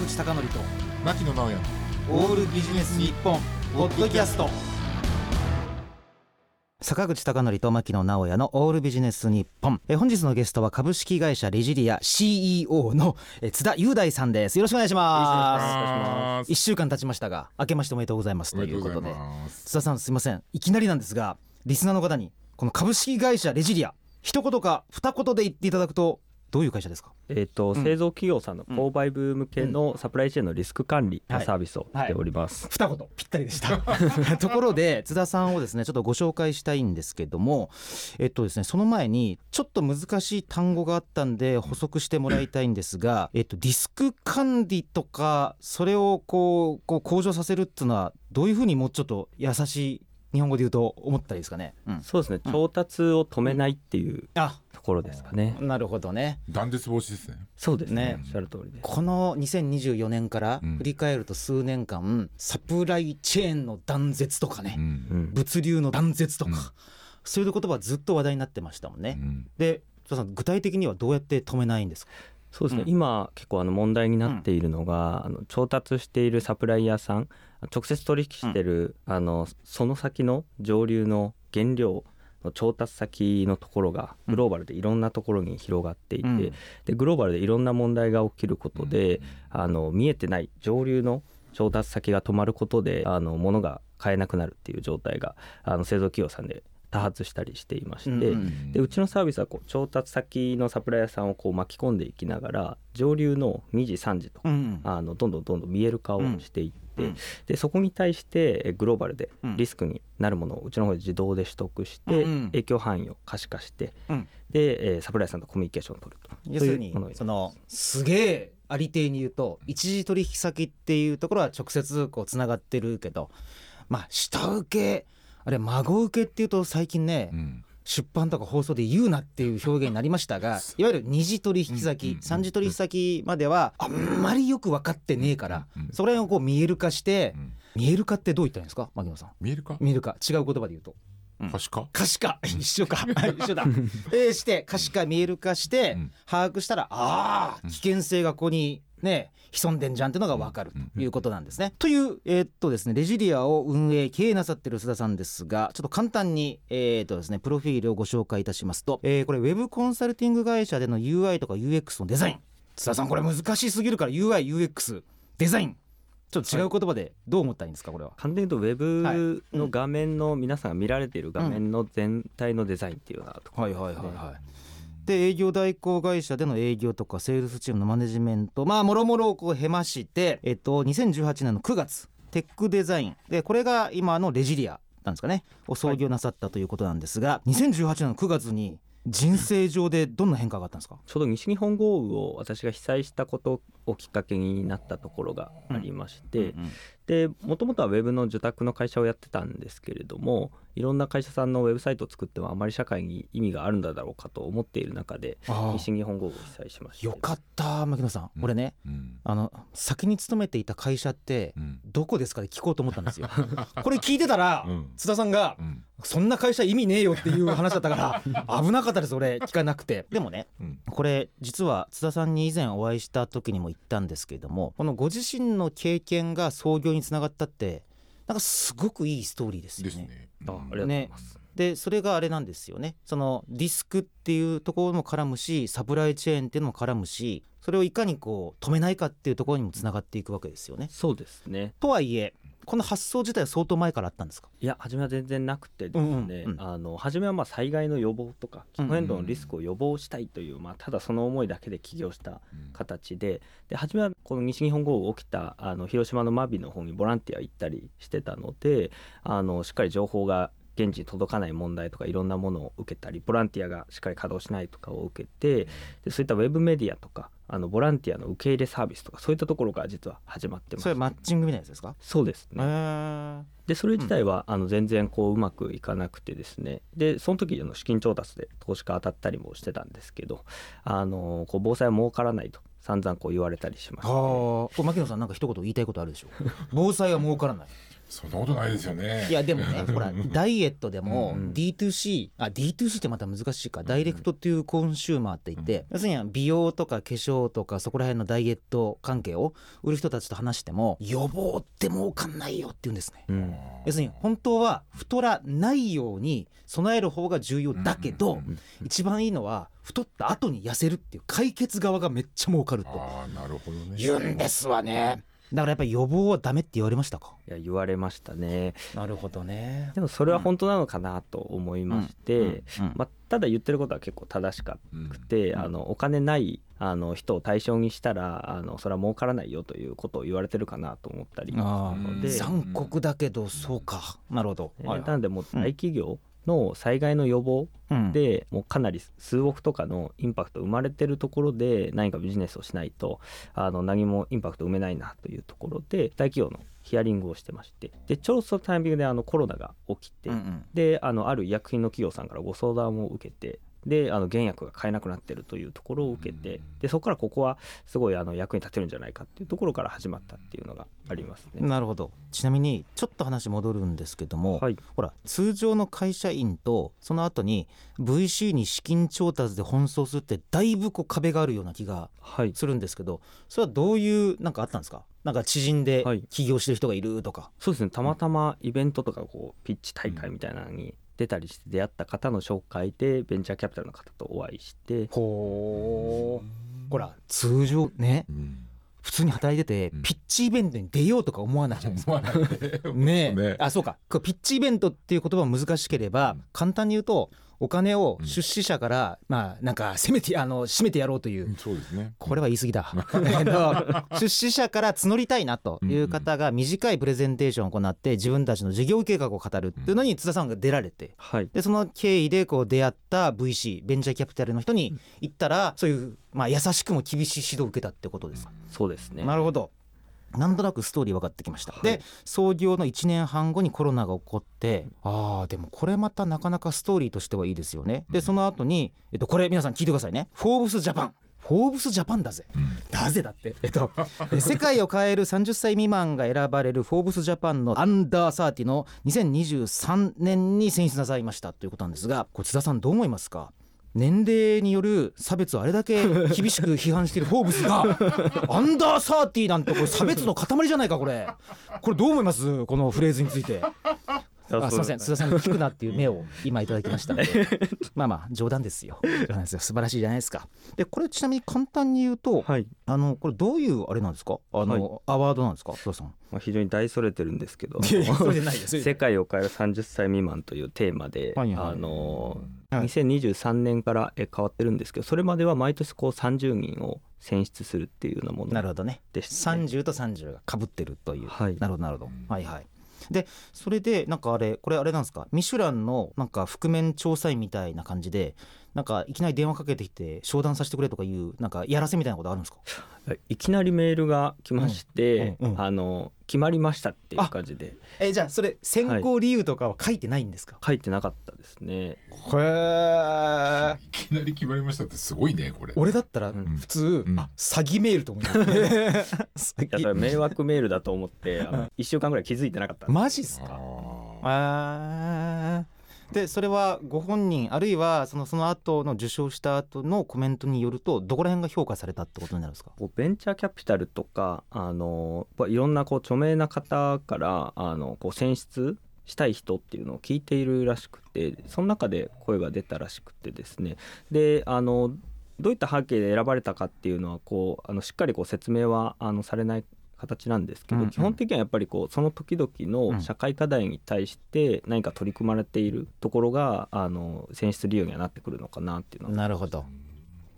口貴教と牧野直哉オールビジネス日本ポッドキャスト。坂口貴則と牧野直哉のオールビジネス日本。え本日のゲストは株式会社レジリア CEO のえ津田雄大さんです。よろしくお願いします。一週間経ちましたが明けましておめでとうございます。ということで。津田さんすいません。いきなりなんですがリスナーの方にこの株式会社レジリア一言か二言で言っていただくとどういう会社ですか？えーと、うん。製造企業さんの購買部向けのサプライチェーンのリスク管理のサービスをしております。二言ぴったりでした。ところで津田さんをですねちょっとご紹介したいんですけどもえっとですねその前にちょっと難しい単語があったんで補足してもらいたいんですが、えっと、ディスク管理とかそれをこうこう向上させるっていうのはどういうふうにもうちょっと優しい日本語で言うと思ったらいいですかね、うん、そうですね、うん。調達を止めないっていうあ。ところですかね。なるほどね。断絶防止ですね。そうですね。ね。おっしゃる通りです。この2024年からうん。振り返ると数年間、サプライチェーンの断絶とかね、物流の断絶とか、うん。そういう言葉はずっと話題になってましたもんね。うん。でさん具体的にはどうやって止めないんですか？そうですね、うん。今結構あの問題になっているのが、あの調達しているサプライヤーさん直接取引してる、あのその先の上流の原料の調達先のところがグローバルでいろんなところに広がっていて、うん。でグローバルでいろんな問題が起きることで、あの見えてない上流の調達先が止まることであの物が買えなくなるっていう状態があの製造企業さんで多発したりしていまして、うんうんでうちのサービスはこう調達先のサプライヤーさんをこう巻き込んでいきながら上流の2時3時とうん。あのどんどんどんどん見える化をしていって、うん。でそこに対してえグローバルでうん。リスクになるものをうちの方で自動で取得して、影響範囲を可視化して、うん。で、えーサプライヤーさんとコミュニケーションを取ると。要するにそのすげえありていに言うと一時取引先っていうところは直接こうつながってるけどまあ下請けあれ孫請けっていうと最近ね、うん出版とか放送で言うなっていう表現になりましたが いわゆる二次取引先、三次取引先まではあんまりよく分かってねえから、それをこう見える化して、うん見える化ってどう言ったらいいんですか？牧野さん。見えるか見える化。違う言葉で言うと。うん可視化？可視化。一緒か。一緒だ、えーして可視化見える化して、うん。把握したらああ危険性がここにね潜んでんじゃんっていうのが分かるうん。ということなんですね。というえーっとですねレジリアを運営経営なさってる須田さんですがちょっと簡単にえーっとですねプロフィールをご紹介いたしますと、えーこれウェブコンサルティング会社での UI とか UX のデザイン。須田さんこれ難しすぎるから UIUX デザインちょっと違う言葉でどう思ったらいいんですかこれは？簡単に言うとウェはい。ブの画面の皆さんが見られている画面の全体のデザインっていうようなところはいはいはいはい。で営業代行会社での営業とかセールスチームのマネジメント。まあもろもろをこう経まして、えっと、2018年の9月テックデザイン。でこれが今のレジリアなんですかね。を創業なさったということなんですが、2018年の9月に人生上でどんな変化があったんですか？ちょうど西日本豪雨を私が被災したことをきっかけになったところがありまして、でもともとはウェブの受託の会社をやってたんですけれどもいろんな会社さんのウェブサイトを作ってもあまり社会に意味があるんだろうかと思っている中であ西日本豪雨を被災しました。よかった牧野さん、うん。俺ねうん。あの先に勤めていた会社ってうん。どこですか？で聞こうと思ったんですよ。これ聞いてたら、うん。津田さんがうんそんな会社意味ねえよっていう話だったから 危なかったです俺。聞かなくて。でもねうん。これ実は津田さんに以前お会いした時にも言ったんですけれどもこのご自身の経験が創業につながったってなんかすごくいいストーリーですよね。ですね。あありがとうございます、でそれがあれなんですよね。そのディスクっていうところも絡むしサプライチェーンっていうのも絡むしそれをいかにこう止めないかっていうところにもつながっていくわけですよね。そうですね。とはいえこの発想自体は相当前からあったんですか？いや初めは全然なくてですね、うんうんうん。あの初めはまあ災害の予防とか気候変動のリスクを予防したいという、まあ、ただその思いだけで起業した形でで初めはこの西日本豪雨起きたあの広島の真備の方にボランティア行ったりしてたのであのしっかり情報が現地に届かない問題とかいろんなものを受けたりボランティアがしっかり稼働しないとかを受けてでそういったウェブメディアとかあのボランティアの受け入れサービスとかそういったところから実は始まってます。それはマッチングみたいなやつですか？そうですね、でそれ自体は、あの全然こううまくいかなくてですね。でその時あの資金調達で投資家当たったりもしてたんですけどあのこう防災は儲からないと散々こう言われたりしまして。はあこれ牧野さんなんか一言言いたいことあるでしょ？防災は儲からないそんなことないですよね。いやでもね ほらダイエットでもうん D2C あ D2C ってまた難しいか。ダイレクトっていうコンシューマーって言って要するに美容とか化粧とかそこら辺のダイエット関係を売る人たちと話しても予防って儲かんないよって言うんですね。うん。要するに本当は太らないように備える方が重要だけどうん一番いいのは太った後に痩せるっていう解決側がめっちゃ儲かるとああなるほどね。言うんですわねだからやっぱり予防はダメって言われましたか？いや言われましたね。なるほどね。でもそれは本当なのかなと思いまして、うんまあ、ただ言ってることは結構正しかうんくて、うん。あのお金ないあの人を対象にしたらあのそれは儲からないよということを言われてるかなと思ったり残酷だけどそうか。なるほど、えーはいなのでもう大企業の災害の予防うん。でもうかなり数億とかのインパクト生まれてるところで何かビジネスをしないとあの何もインパクト埋めないなというところで大企業のヒアリングをしてまして。でちょうどそのタイミングであのコロナが起きて、うんうん。であのある医薬品の企業さんからご相談を受けてであの原薬が買えなくなってるというところを受けてでそこからここはすごいあの役に立てるんじゃないかっていうところから始まったっていうのがありますね。なるほど。ちなみにちょっと話戻るんですけども、はい、ほら通常の会社員とその後に VC に資金調達で奔走するってだいぶこう壁があるような気がはい。するんですけどそれはどういうなんかあったんですか？なんか知人ではい。起業してる人がいるとか、そうですね。たまたまイベントとかこうピッチ大会みたいなのに出たりして出会った方の紹介でベンチャーキャピタルの方とお会いして。ほう。ほら通常ね。うん。普通に働いててうん。ピッチイベントに出ようとか思わないじゃないですか。ねえ。ねあそうか。ピッチイベントっていう言葉難しければ、うん。簡単に言うとお金をうん。出資者から、まあなんかせめてあの締めてやろうという、うんそうですね。これは言い過ぎだ。えっと出資者から募りたいなという方が短いプレゼンテーションを行って自分たちの事業計画を語るっていうのに津田さんが出られてはい。でその経緯でこう出会った VC ベンチャーキャピタルの人に行ったらそういう、まあ、優しくも厳しい指導を受けたってことですか？そうですね。なるほどなんとなくストーリー分かってきました、はい。で創業の1年半後にコロナが起こってあーでもこれまたなかなかストーリーとしてはいいですよね。でその後にえっとこれ皆さん聞いてくださいね「フォーブスジャパン」フォーブスジャパンだぜ。うん。なぜだって。えっとえ 世界を変える30歳未満が選ばれるフォーブスジャパンのアンダー30の2023年に選出なさいましたということなんですがこれ津田さんどう思いますか？年齢による差別をあれだけ厳しく批判しているフォーブスが アンダー30なんてこれ差別の塊じゃないかこれ。これどう思います？このフレーズについてあすいません津田さんに聞くなっていう目を今いただきましたので まあまあ冗談ですよ。冗談ですよ。素晴らしいじゃないですか。でこれちなみに簡単に言うとはい、あのこれどういうあれなんですか？あの、アワードなんですか？津田さん。まあ、非常に大それてるんですけど。世界を変える30歳未満というテーマで、はいはい。あのはい。2023年からえ変わってるんですけどそれまでは毎年こう30人を選出するっていうようなものなるほどね。でしたね。30と30がかぶってるという、はい。なるほどなるほど。はいはいでそれでなんかあれこれあれなんですか？ミシュランのなんか覆面調査員みたいな感じでなんかいきなり電話かけてきて商談させてくれとかいうなんかやらせみたいなことあるんですか？いきなりメールが来まして、うんうんうん。あの決まりましたっていう感じで。えじゃあそれ選考理由とかは書いてないんですか、書いてなかったですね。へえいきなり決まりましたってすごいねこれ。俺だったらうん。普通、うん。あ詐欺メールと思います。詐いやそれ欺。迷惑メールだと思ってあの1週間ぐらい気づいてなかったマジっすあかー。あーでそれはご本人あるいはそのその後の受賞した後のコメントによるとどこら辺が評価されたってことになるんですか？こうベンチャーキャピタルとかあのいろんなこう著名な方からあのこう選出したい人っていうのを聞いているらしくてその中で声が出たらしくてですね。であのどういった背景で選ばれたかっていうのはこうあのしっかりこう説明はあのされない形なんですけど、うんうん。基本的にはやっぱりこうその時々の社会課題に対して何か取り組まれているところがあの選出理由にはなってくるのかなっていうのはなるほど。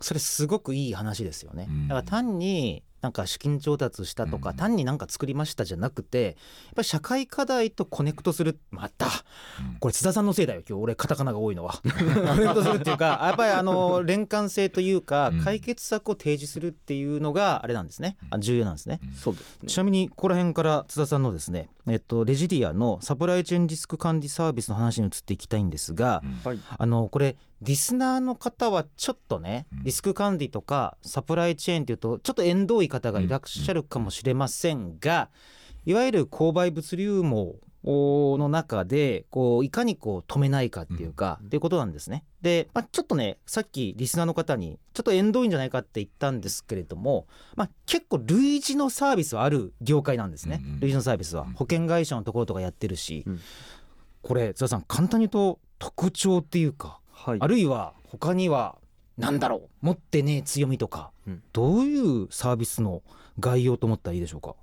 それすごくいい話ですよね。うん。だから単になんか資金調達したとか、うん。単になんか作りましたじゃなくてやっぱり社会課題とコネクトするまたうん。これ津田さんのせいだよ今日俺カタカナが多いのは。コネクトするっていうかやっぱりあの連関性というかうん。解決策を提示するっていうのがあれなんですね。あ重要なんですね。そうですね。ちなみにここら辺から津田さんのですね、えっと、 Resilire のサプライチェーンリスク管理サービスの話に移っていきたいんですが、あのこれリスナーの方はちょっとねうん。リスク管理とかサプライチェーンっていうとちょっと縁遠い方がいらっしゃるかもしれませんがいわゆる購買物流網の中でこういかにこう止めないかっていうか、っていうことなんですね。で、まあ、ちょっとねさっきリスナーの方にちょっと縁遠いんじゃないかって言ったんですけれども、まあ、結構類似のサービスはある業界なんですね、類似のサービスは。保険会社のところとかやってるし、うん。これ津田さん簡単に言うと特徴っていうかはい。あるいは他には何だろう持ってねえ強みとか、うん。どういうサービスの概要と思ったらいいでしょうか？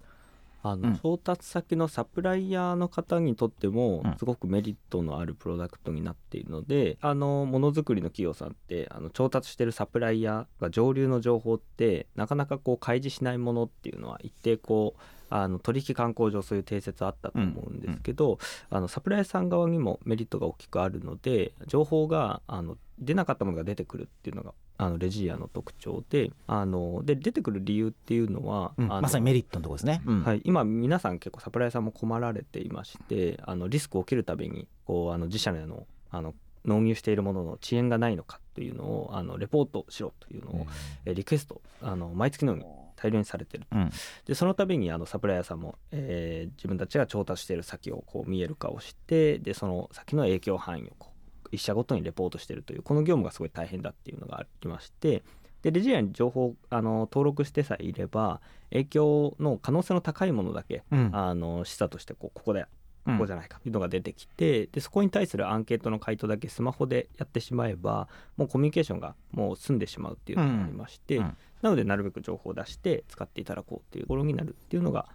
あの、うん。調達先のサプライヤーの方にとってもうん。すごくメリットのあるプロダクトになっているので、あのものづくりの企業さんってあの調達してるサプライヤーが上流の情報ってなかなかこう開示しないものっていうのは一定こうあの取引慣行上そういう定説あったと思うんですけど、あのサプライヤーさん側にもメリットが大きくあるので情報があの出なかったものが出てくるっていうのがあのレジーアの特徴であので出てくる理由っていうのは、うんあのまさにメリットのところですね。うん。はい、今皆さん結構サプライヤーさんも困られていましてあのリスクを起きるたびにこうあの自社のあの納入しているものの遅延がないのかというのをあのレポートしろというのを、えリクエストあの毎月のように大量にされてる。うん。でその度にあのサプライヤーさんも、えー自分たちが調達している先をこう見える化をしてでその先の影響範囲をこう一社ごとにレポートしているというこの業務がすごい大変だっていうのがありましてでレジアに情報あの登録してさえいれば影響の可能性の高いものだけうん。あの示唆としてこうここだようん。ここじゃないかというのが出てきて、でそこに対するアンケートの回答だけスマホでやってしまえばもうコミュニケーションがもう済んでしまうっていうのがありまして、うん。うんなのでなるべく情報を出して使っていただこうっていうところになるっていうのが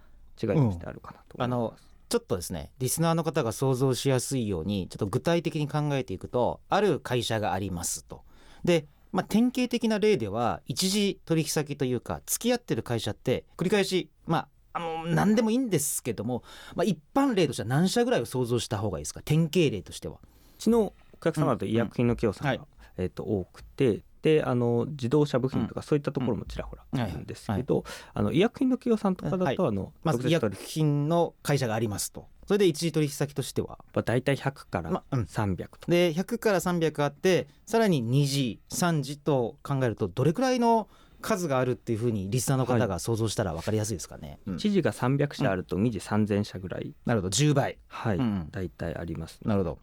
違いとしてあるかなと思います。ちょっとですねリスナーの方が想像しやすいようにちょっと具体的に考えていくとある会社がありますと。でまあ、典型的な例では一時取引先というか付き合ってる会社って繰り返しまああの何でもいいんですけども、まあ、一般例としては何社ぐらいを想像した方がいいですか？典型例としては。うちのお客様だと医薬品の企業さんが、うんはいえー、と多くてであの自動車部品とかそういったところもちらほらうんあるんですけど、あの医薬品の企業さんとかだと、はい。あのまず医薬品の会社がありますと。それで一時取引先としては。は大体100からまうん。300と、で100から300あってさらに2時3時と考えるとどれくらいの数があるっていうふうにリスナーの方が想像したら分かりやすいですかね。うん。1時が300社あると2時3000社ぐらい、なるほど。10倍。はい、うん大体あります、なるほど。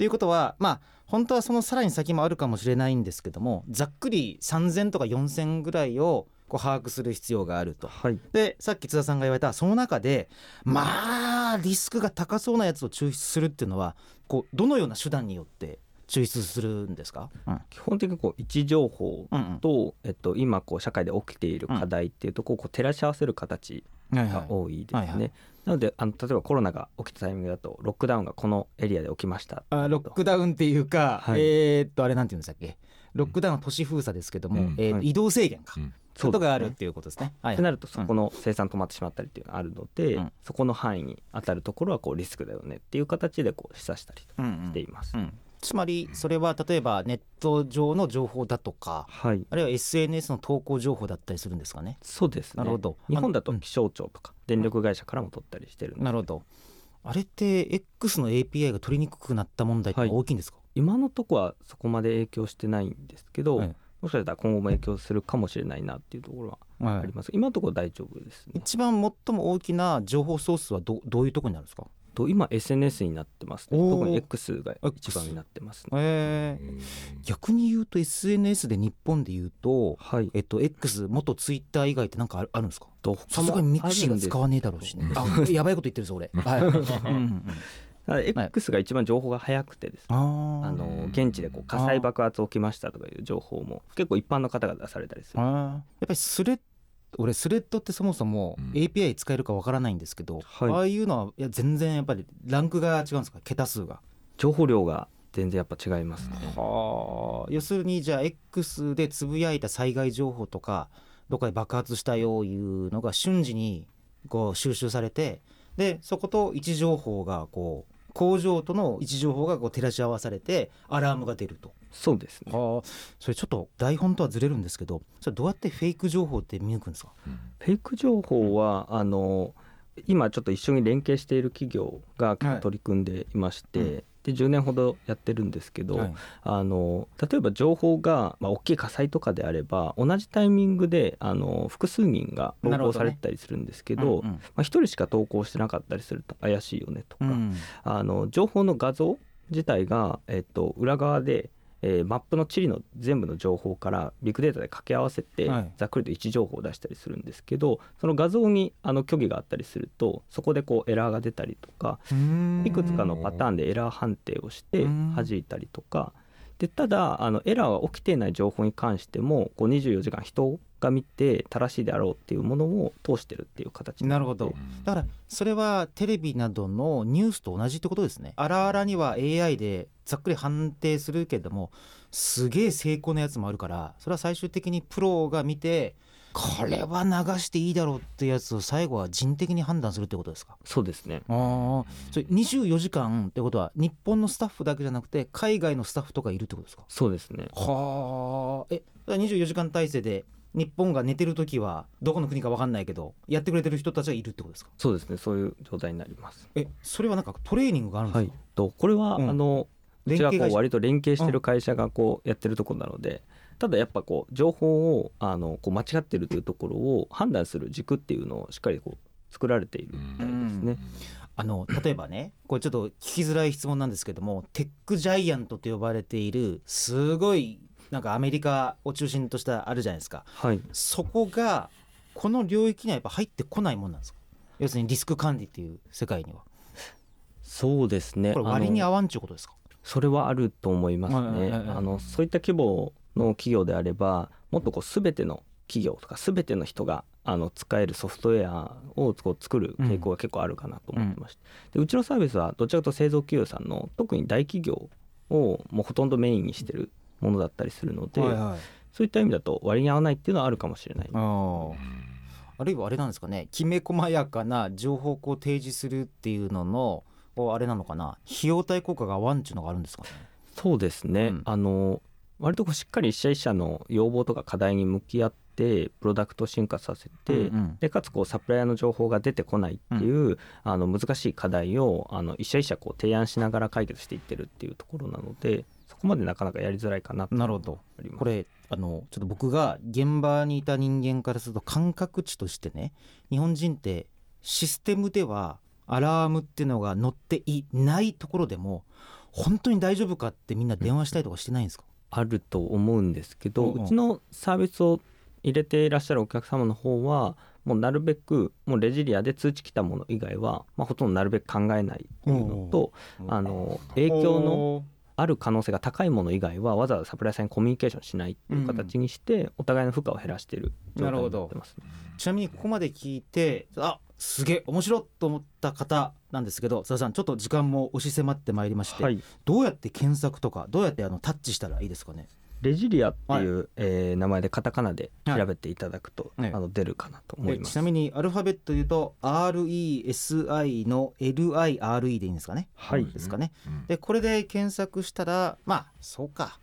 っていうことはまあ本当はそのさらに先もあるかもしれないんですけどもざっくり3,000とか4,000ぐらいをこう把握する必要があると。はい。でさっき津田さんが言われたその中でまあリスクが高そうなやつを抽出するっていうのはこうどのような手段によって抽出するんですか、うん。基本的にこう位置情報うんうん。と、えっと、今こう社会で起きている課題っていうとこをこう照らし合わせる形が多いですね。はいはい。なのであの例えばコロナが起きたタイミングだとロックダウンがこのエリアで起きました。あロックダウンっていうか、はい。えーっとあれなんていうんでしたっけ？ロックダウンは都市封鎖ですけども、うん。えーはい。移動制限か、うん。ことがあるっていうことですね。はいってなるとそこの生産止まってしまったりっていうのがあるので、うん。そこの範囲に当たるところはこうリスクだよねっていう形でこう示唆したりとうんうん。しています。うんつまりそれは例えばネット上の情報だとかはい。あるいは SNS の投稿情報だったりするんですかね。そうですね。なるほど。日本だと気象庁とか電力会社からも取ったりしてるなるほど。あれって X の API が取りにくくなった問題ってはい。大きいんですか、今のとこはそこまで影響してないんですけど、はい。もしかしたら今後も影響するかもしれないなっていうところははい。あります、今のところ大丈夫ですね。一番最も大きな情報ソースはどどういうところになるんですか？と今 SNS になってますね。特に X が一番になってますね。えー。逆に言うと SNS で日本で言うと、はい。えっと、X 元ツイッター以外って何かあるあるんですか？とさすがに mixi が使わねえだろうしね。あやばいこと言ってるぞ俺。はい。うん X が一番情報が早くてですね、あの現地でこう火災爆発起きましたとかいう情報も結構一般の方が出されたりする。やっぱりスレッ俺 Threads ってそもそもうん。API 使えるかわからないんですけど、はい。ああいうのはいや全然やっぱりランクが違うんですか？桁数が。情報量が全然やっぱ違いますね、はあ。要するにじゃあ X でつぶやいた災害情報とかどっかで爆発したよいうのが瞬時にこう収集されてでそこと位置情報がこう工場との位置情報がこう照らし合わされてアラームが出ると。そうですね。はあ。それちょっと台本とはずれるんですけどそれどうやってフェイク情報って見抜くんですか？フェイク情報はあの今ちょっと一緒に連携している企業がはい。取り組んでいまして、うんで10年ほどやってるんですけど、はい。あの例えば情報が、まあ、大きい火災とかであれば同じタイミングであの複数人が投稿されてたりするんですけどうんうん。まあ、1人しか投稿してなかったりすると怪しいよねとか、うん。あの情報の画像自体が、えっと、裏側で、えーマップの地理の全部の情報からビッグデータで掛け合わせて、はい。ざっくりと位置情報を出したりするんですけどその画像にあの虚偽があったりするとそこでこうエラーが出たりとかうん。いくつかのパターンでエラー判定をしてうん。弾いたりとかでただあのエラーが起きていない情報に関してもこう24時間人が見て正しいであろうっていうものを通してるっていう形なるほどだからそれはテレビなどのニュースと同じってことですね。あらあらには AI でざっくり判定するけどもすげえ成功なやつもあるからそれは最終的にプロが見てこれは流していいだろうってやつを最後は人的に判断するってことですか？そうですね。ああそれ24時間ってことは日本のスタッフだけじゃなくて海外のスタッフとかいるってことですか？そうですね。はあえそれは24時間体制で日本が寝てる時はどこの国か分かんないけどやってくれてる人たちがいるってことですか？そうですね。そういう状態になります。えそれはなんかトレーニングがあるんですか、はい、とこれは、うんあのうちは連携会社。こう割と連携してる会社がこうやってるところなので、ただやっぱこう情報をあのこう間違ってるというところを判断する軸っていうのをしっかりこう作られているみたいですね。あの例えばねこれちょっと聞きづらい質問なんですけどもテックジャイアントと呼ばれているすごいなんかアメリカを中心としたあるじゃないですか。はい、そこがこの領域にはやっぱ入ってこないもんなんですか？要するにリスク管理っていう世界には。そうですね。これ割に合わんちゅうことですか？それはあると思いますね。あのそういった規模の企業であれば、もっとこうすべての企業とかすべての人があの使えるソフトウェアをこう作る傾向が結構あるかなと思ってまして、でうちのサービスはどちらかというと製造企業さんの特に大企業をもうほとんどメインにしてるものだったりするので、はいはい。そういった意味だと割に合わないっていうのはあるかもしれない。あー。あるいはあれなんですかね。きめ細やかな情報を提示するっていうののあれなのかな。費用対効果が合わんちゅうのがあるんですかね。そうですね、うん。あの割とこうしっかり一社一社の要望とか課題に向き合ってプロダクトを進化させて、うんうん。でかつこうサプライヤーの情報が出てこないっていう、あの難しい課題をあの一社一社こう提案しながら解決していってるっていうところなのでそこまでなかなかやりづらいかなとなるほど。これあのちょっと僕が現場にいた人間からすると感覚値としてね日本人ってシステムではアラームっていうのが載っていないところでも本当に大丈夫かってみんな電話したりとかしてないんですか？あると思うんですけど、うんうん。うちのサービスを入れていらっしゃるお客様の方はもうなるべくもうレジリアで通知来たもの以外は、まあ、ほとんどなるべく考えないっていうのと、あの影響のある可能性が高いもの以外はわざわざサプライヤーさんにコミュニケーションしないっていう形にして、お互いの負荷を減らしている状態になってます、ね、ちなみにここまで聞いてあすげえ面白いと思った方なんですけど津田さんちょっと時間も押し迫ってまいりまして、はい、どうやって検索とかどうやってあのタッチしたらいいですかね？レジリアっていう、えー名前でカタカナではい。調べていただくと、はいあの出るかなと思います。えちなみにアルファベットで言うと RESI の LIRE でいいんですかね？はい。ですかね。うん。でこれで検索したらまあそうか。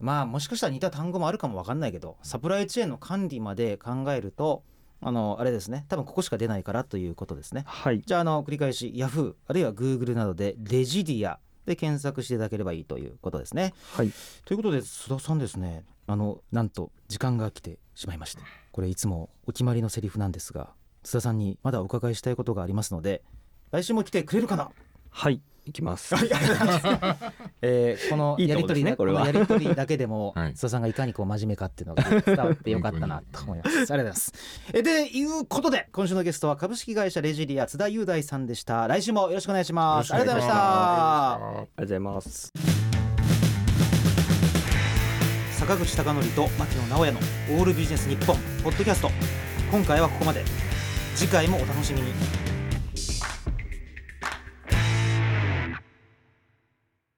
まあもしかしたら似た単語もあるかもわかんないけどサプライチェーンの管理まで考えるとあのあれですね。多分ここしか出ないからということですね。はい、じゃああの繰り返し Yahoo! あるいは Google などでレジディアで検索していただければいいということですね。はい、ということで須田さんですね。あのなんと時間が来てしまいまして。これいつもお決まりのセリフなんですが須田さんにまだお伺いしたいことがありますので来週も来てくれるかな？はい、いきます。えーこのやりとりだですねこれはやりとりだけでも はい須田さんがいかにこう真面目かっていうのが伝わってよかったなと思います。ありがとうございます。えでいうことで今週のゲストは株式会社レジリア津田雄大さんでした。来週もよろしくお願いします。ありがとうございました。ありがとうございます。坂口孝則と牧野直哉のオールビジネス日本ポッドキャスト今回はここまで次回もお楽しみに